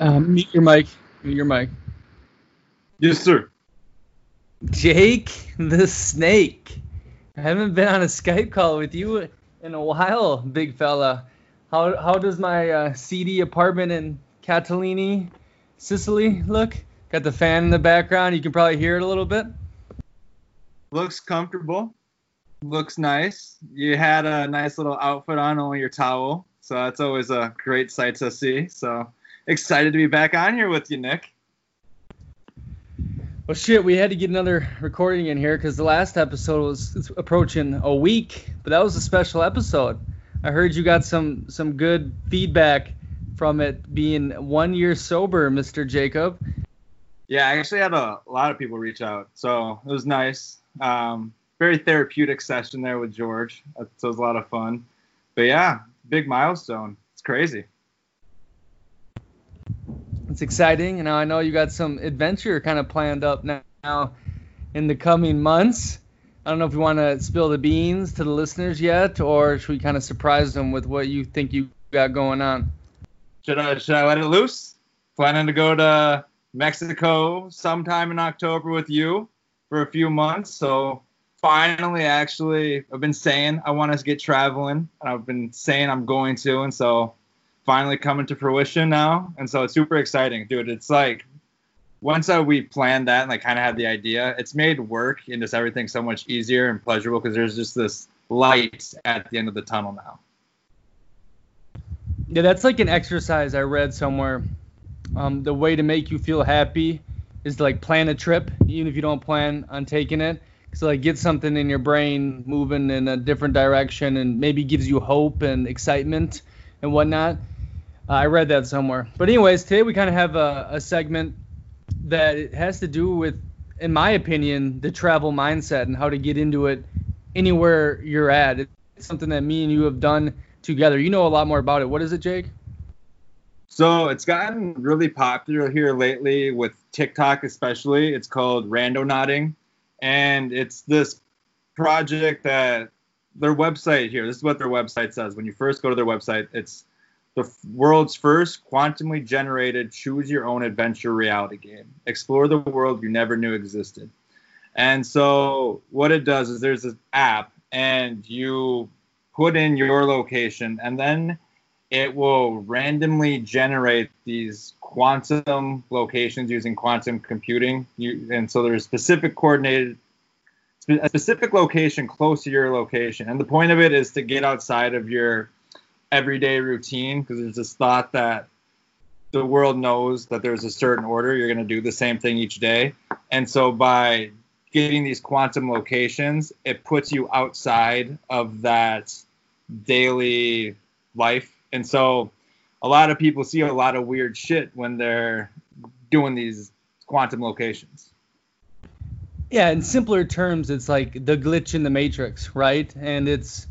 Um, mute your mic. Mute your mic. Yes, sir. Jake the Snake. I haven't been on a Skype call with you in a while, big fella. How how does my uh, seedy apartment in Catalini, Sicily look? Got the fan in the background. You can probably hear it a little bit. Looks comfortable. Looks nice. You had a nice little outfit on, only your towel. So that's always a great sight to see. So excited to be back on here with you, Nick. Well, shit, we had to get another recording in here because the last episode was approaching a week, but that was a special episode. I heard you got some some good feedback from it being one year sober, Mr. Jacob. Yeah, I actually had a, a lot of people reach out, so it was nice. Um, very therapeutic session there with George. So it was a lot of fun. But yeah, big milestone. It's crazy. It's exciting. And I know you got some adventure kind of planned up now in the coming months. I don't know if you want to spill the beans to the listeners yet, or should we kind of surprise them with what you think you got going on? Should I should I let it loose? Planning to go to Mexico sometime in October with you for a few months. So finally, actually, I've been saying I want to get traveling, and I've been saying I'm going to, and so finally coming to fruition now. And so it's super exciting, dude. It's like once uh, we planned that and like kind of had the idea, it's made work and just everything so much easier and pleasurable because there's just this light at the end of the tunnel now. Yeah, that's like an exercise I read somewhere. Um, the way to make you feel happy is to like plan a trip, even if you don't plan on taking it. So like get something in your brain moving in a different direction and maybe gives you hope and excitement and whatnot. Uh, I read that somewhere. But anyways, today we kind of have a, a segment that has to do with, in my opinion, the travel mindset and how to get into it anywhere you're at. It's something that me and you have done together. You know a lot more about it. What is it, Jake? So it's gotten really popular here lately with TikTok, especially. It's called Randonauting, and it's this project that their website here. This is what their website says. When you first go to their website, it's the world's first quantumly generated choose your own adventure reality game. Explore the world you never knew existed. And so what it does is there's this app and you put in your location and then it will randomly generate these quantum locations using quantum computing. You, and so there's specific coordinated a specific location close to your location. And the point of it is to get outside of your everyday routine because there's this thought that the world knows that there's a certain order. You're going to do the same thing each day. And so by getting these quantum locations, it puts you outside of that daily life. And so a lot of people see a lot of weird shit when they're doing these quantum locations. Yeah, in simpler terms, it's like the glitch in the matrix, right? And it's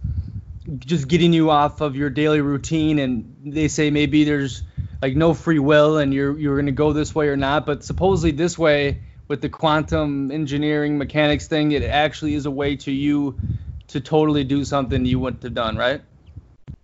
just getting you off of your daily routine. And they say maybe there's like no free will, and you're you're gonna go this way or not. But supposedly this way, with the quantum engineering mechanics thing, it actually is a way to you to totally do something you wouldn't have done, right?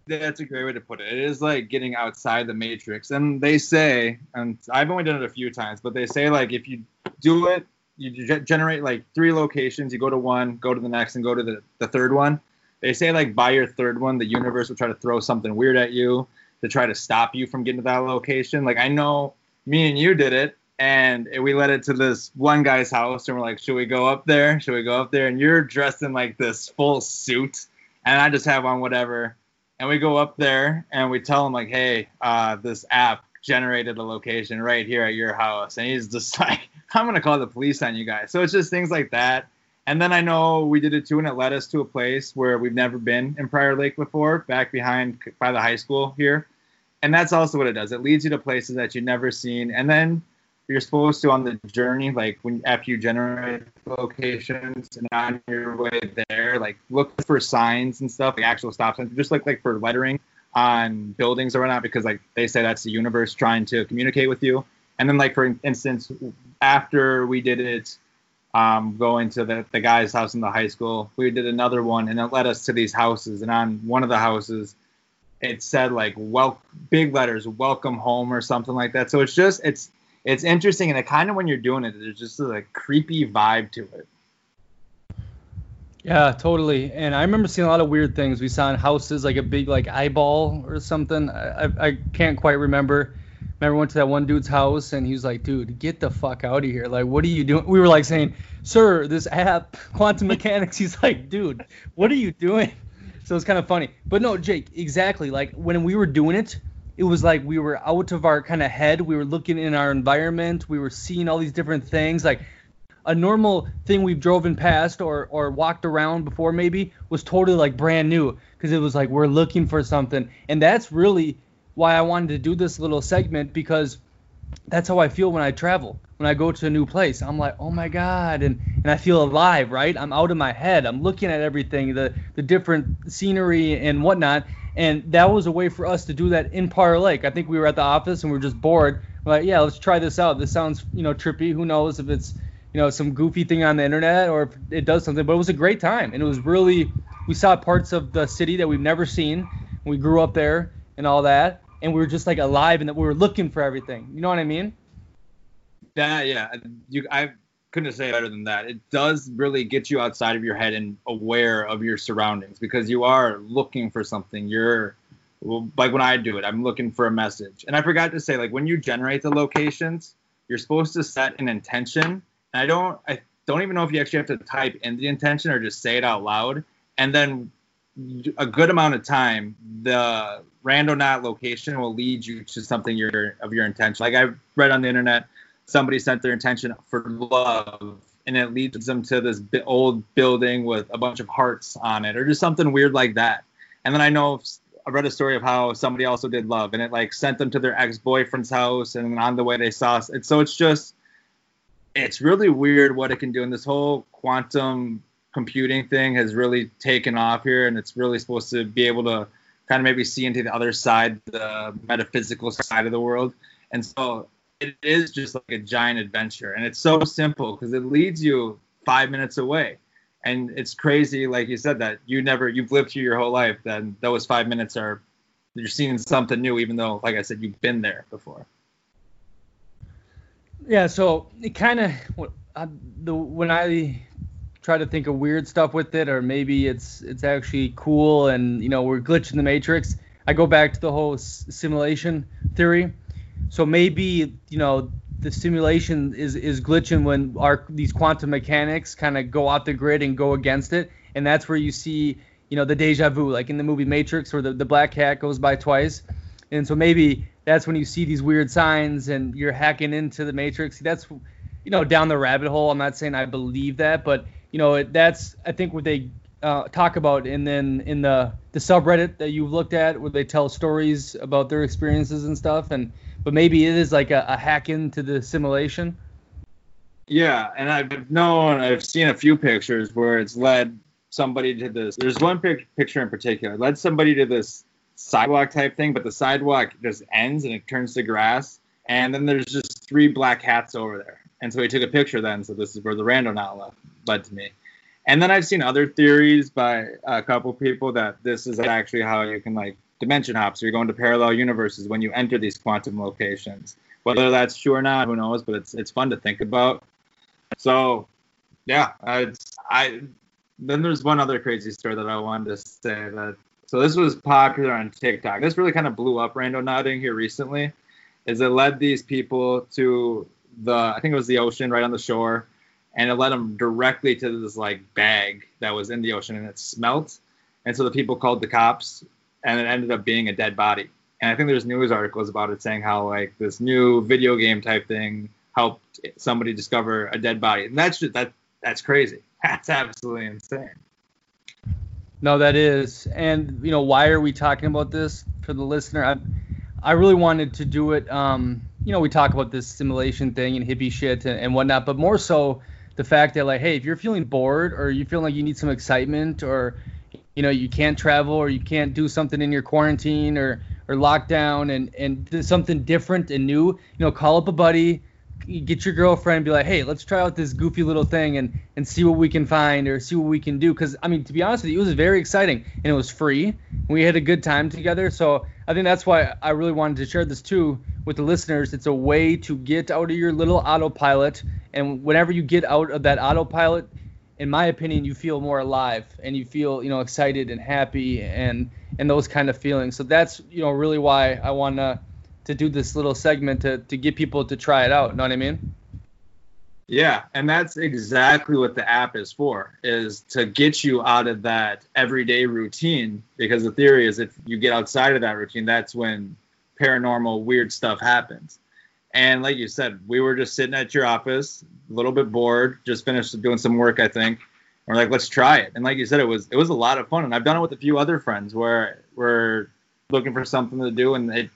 That's a great way to put it. It is like getting outside the matrix. And they say, and I've only done it a few times, but they say like if you do it you generate like three locations. You go to one, go to the next, and go to the, the third one. They say like by your third one, the universe will try to throw something weird at you to try to stop you from getting to that location. Like I know me and you did it, and we led it to this one guy's house, and we're like, should we go up there? Should we go up there? And you're dressed in like this full suit, and I just have on whatever. And we go up there, and we tell him like, hey, uh, this app generated a location right here at your house, and he's just like I'm gonna call the police on you guys. So it's just things like that. And then I know we did it too, and it led us to a place where we've never been in Prior Lake before, back behind by the high school here. And that's also what it does. It leads you to places that you've never seen, and then you're supposed to on the journey, like when after you generate locations and on your way there, like look for signs and stuff, like actual stop signs, just like like for lettering on buildings or whatnot, because like they say that's the universe trying to communicate with you. And then, like for instance, after we did it, um, going to the, the guy's house in the high school, we did another one, and it led us to these houses. And on one of the houses, it said like well big letters welcome home or something like that. So it's just it's it's interesting and it kind of when you're doing it there's just a like, creepy vibe to it. Yeah totally. And i remember seeing a lot of weird things. We saw in houses like a big like eyeball or something. I, I, I can't quite remember remember went to that one dude's house and he was like dude get the fuck out of here like what are you doing we were like saying sir this app quantum mechanics he's like dude what are you doing so it's kind of funny. But no, Jake, exactly. Like when we were doing it, it was like we were out of our kind of head. We were looking in our environment. We were seeing all these different things. Like a normal thing we've driven past or or walked around before maybe was totally like brand new because it was like we're looking for something. And that's really why I wanted to do this little segment because that's how I feel when I travel. When I go to a new place, I'm like, oh my god, and and I feel alive, right? I'm out of my head. I'm looking at everything, the the different scenery and whatnot. And that was a way for us to do that in Prior Lake. I think we were at the office and we are just bored. We're like, yeah, let's try this out. This sounds, you know, trippy. Who knows if it's, you know, some goofy thing on the internet or if it does something. But it was a great time, and it was really. We saw parts of the city that we've never seen. We grew up there and all that and we were just like alive and that we were looking for everything. You know what I mean? Yeah, yeah. You, I couldn't say better than that. It does really get you outside of your head and aware of your surroundings because you are looking for something. You're like when I do it, I'm looking for a message. And I forgot to say, like when you generate the locations, you're supposed to set an intention. And I don't, I don't even know if you actually have to type in the intention or just say it out loud. And then a good amount of time, the Randonaut location will lead you to something your of your intention. Like I read on the internet, somebody sent their intention for love, and it leads them to this old building with a bunch of hearts on it, or just something weird like that. And then I know I read a story of how somebody also did love, and it like sent them to their ex boyfriend's house, and on the way they saw it. So it's just, it's really weird what it can do. And this whole quantum computing thing has really taken off here, and it's really supposed to be able to kind of maybe see into the other side, the metaphysical side of the world. And so it is just like a giant adventure. And it's so simple because it leads you five minutes away. And it's crazy, like you said, that you never, you've lived here your whole life, then those five minutes are, you're seeing something new, even though, like I said, you've been there before. Yeah, so it kind of, when I try to think of weird stuff with it, or maybe it's it's actually cool and you know we're glitching the matrix. I go back to the whole s- simulation theory. So maybe you know the simulation is is glitching when our these quantum mechanics kind of go off the grid and go against it, and that's where you see you know the deja vu, like in the movie Matrix, where the, the black cat goes by twice, and so maybe that's when you see these weird signs and you're hacking into the matrix. That's you know down the rabbit hole. I'm not saying I believe that, but you know, that's I think what they uh, talk about, and then in the the subreddit that you've looked at, where they tell stories about their experiences and stuff, and but maybe it is like a, a hack into the simulation. Yeah, and I've known, I've seen a few pictures where it's led somebody to this. There's one pic- picture in particular, led somebody to this sidewalk type thing, but the sidewalk just ends and it turns to grass, and then there's just three black hats over there. And so he took a picture then, so this is where the rando now left led to me. And then I've seen other theories by a couple people that this is actually how you can like dimension hop. So you're going to parallel universes when you enter these quantum locations. Whether that's true or not, who knows? But it's it's fun to think about. So yeah, it's I. Then there's one other crazy story that I wanted to say that. So this was popular on TikTok. This really kind of blew up randonauting here recently. Is it led these people to the I think it was the ocean right on the shore and it led them directly to this like bag that was in the ocean and it smelt. And so the people called the cops and it ended up being a dead body. And i think there's news articles about it saying how like this new video game type thing helped somebody discover a dead body. And that's just that that's crazy. That's absolutely insane. No that is. And you know why are we talking about this for the listener? I i really wanted to do it um you know we talk about this simulation thing and hippie shit and, and whatnot but more so the fact that like, hey, if you're feeling bored or you feel like you need some excitement or you know you can't travel or you can't do something in your quarantine or or lockdown and and do something different and new, you know, call up a buddy, get your girlfriend be like, hey, let's try out this goofy little thing and and see what we can find or see what we can do. Because I mean, to be honest with you, it was very exciting and it was free. We had a good time together. So I think that's why I really wanted to share this too with the listeners. It's a way to get out of your little autopilot, and whenever you get out of that autopilot, in my opinion, you feel more alive and you feel you know excited and happy and and those kind of feelings. So that's you know really why I want to to do this little segment to to get people to try it out. Know what I mean? Yeah, and that's exactly what the app is for, is to get you out of that everyday routine. Because the theory is if you get outside of that routine, that's when paranormal weird stuff happens. And like you said, we were just sitting at your office, a little bit bored, just finished doing some work, I think. We're like, let's try it. And like you said, it was it was a lot of fun. And I've done it with a few other friends where we're looking for something to do and it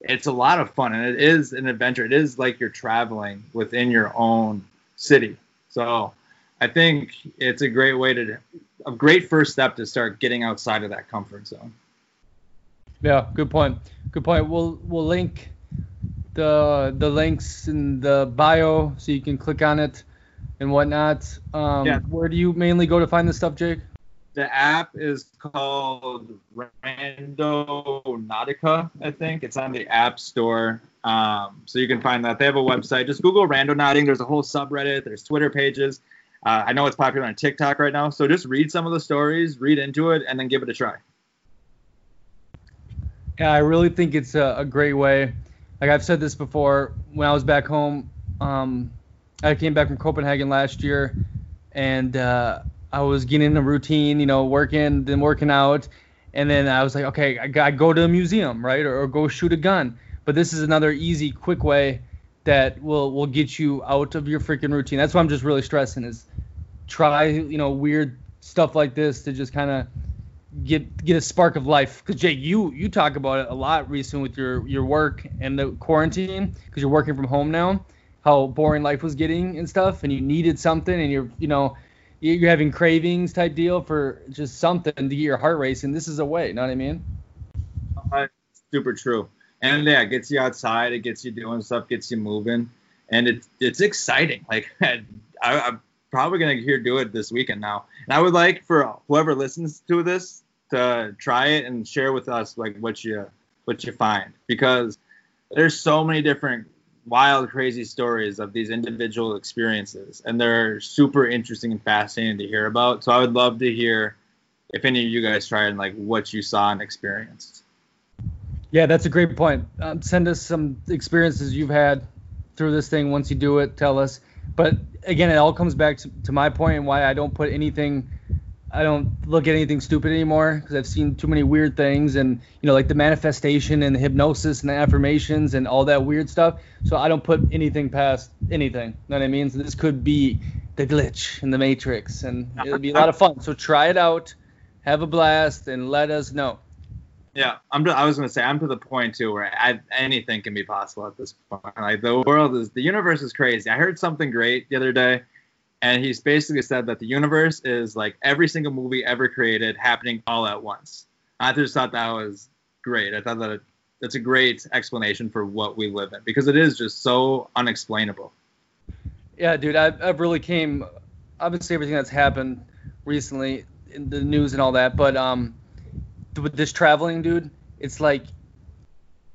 it's a lot of fun and it is an adventure. It is like you're traveling within your own city. So I think it's a great way to a great first step to start getting outside of that comfort zone. Yeah, good point. Good point. We'll we'll link the the links in the bio so you can click on it and whatnot. Um, yeah. Where do you mainly go to find this stuff, Jake? the app is called Randonautica, I think. It's on the App Store. Um, so you can find that. They have a website. Just Google Randonauting. There's a whole subreddit. There's Twitter pages. Uh, I know it's popular on TikTok right now. So just read some of the stories, read into it, and then give it a try. Yeah, I really think it's a, a great way. Like I've said this before, when I was back home, um, I came back from Copenhagen last year, and uh, I was getting a routine, you know, working, then working out, and then I was like, okay, I got go to a museum, right, or, or go shoot a gun. But this is another easy, quick way that will will get you out of your freaking routine. That's what I'm just really stressing is try, you know, weird stuff like this to just kind of get get a spark of life. Because jay you you talk about it a lot recently with your your work and the quarantine because you're working from home now. How boring life was getting and stuff, and you needed something, and you're you know you're having cravings type deal for just something to get your heart racing. This is a way, you know what I mean? Uh, super true. And yeah, it gets you outside, it gets you doing stuff, gets you moving, and it's it's exciting. Like I, I'm probably gonna hear do it this weekend now. And I would like for whoever listens to this to try it and share with us like what you what you find because there's so many different wild, crazy stories of these individual experiences, and they're super interesting and fascinating to hear about. So I would love to hear if any of you guys tried and like what you saw and experienced. Yeah, that's a great point. Um, send us some experiences you've had through this thing. Once you do it, tell us. But again, it all comes back to, to my point and why I don't put anything I don't look at anything stupid anymore because I've seen too many weird things and you know like the manifestation and the hypnosis and the affirmations and all that weird stuff. So I don't put anything past anything. You know what I mean? So this could be the glitch in the matrix and it'll be a lot of fun. So try it out, have a blast, and let us know. Yeah, I'm. I was gonna say I'm to the point too where I, anything can be possible at this point. Like the world is, the universe is crazy. I heard something great the other day and he's basically said that the universe is like every single movie ever created happening all at once. I just thought that was great. I thought that it, that's a great explanation for what we live in because it is just so unexplainable. Yeah, dude, I've, I've really came obviously everything that's happened recently in the news and all that, but um, with this traveling, dude, it's like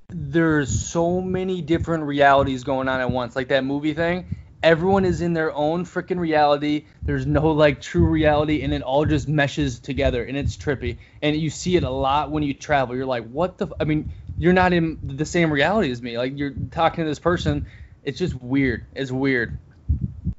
there's so many different realities going on at once, like that movie thing everyone is in their own freaking reality. There's no like true reality, and it all just meshes together, and it's trippy. And you see it a lot when you travel. You're like, what the? F-? I mean, you're not in the same reality as me. Like you're talking to this person. It's just weird. It's weird.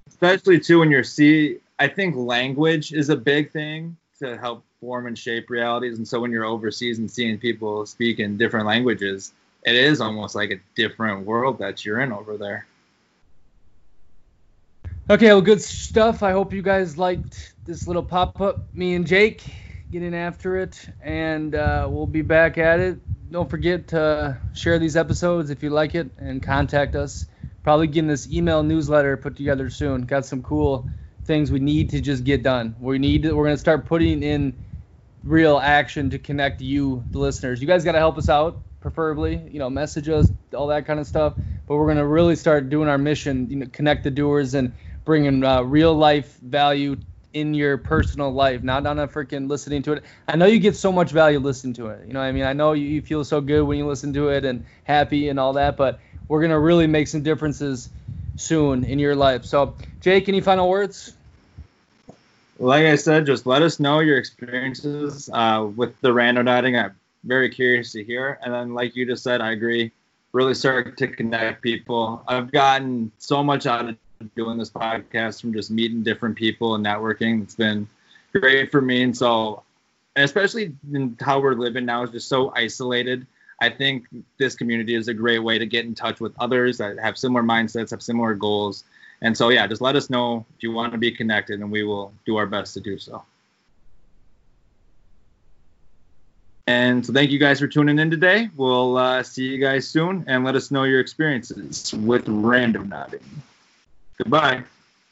Especially too when you're see. I think language is a big thing to help form and shape realities. And so when you're overseas and seeing people speak in different languages, it is almost like a different world that you're in over there. Okay, well, good stuff. I hope you guys liked this little pop up. Me and Jake getting after it, and uh, we'll be back at it. Don't forget to share these episodes if you like it, and contact us. Probably getting this email newsletter put together soon. Got some cool things we need to just get done. We need to, we're gonna start putting in real action to connect you, the listeners. You guys got to help us out, preferably. You know, message us, all that kind of stuff. but we're gonna really start doing our mission, you know, connect the doers and bringing uh, real life value in your personal life, not on a freaking listening to it. I know you get so much value listening to it. You know, I mean, I know you, you feel so good when you listen to it and happy and all that, but we're gonna really make some differences soon in your life. So, Jake, any final words? Like I said, just let us know your experiences uh, with the random randonauting. I'm very curious to hear. And then, like you just said, I agree. Really start to connect people. I've gotten so much out of doing this podcast from just meeting different people and networking. It's been great for me. And so, especially in how we're living now, is just so isolated. I think this community is a great way to get in touch with others that have similar mindsets, have similar goals. And so, yeah, just let us know if you want to be connected, and we will do our best to do so. And so, thank you guys for tuning in today. We'll uh, see you guys soon, and let us know your experiences with randonauting. Goodbye.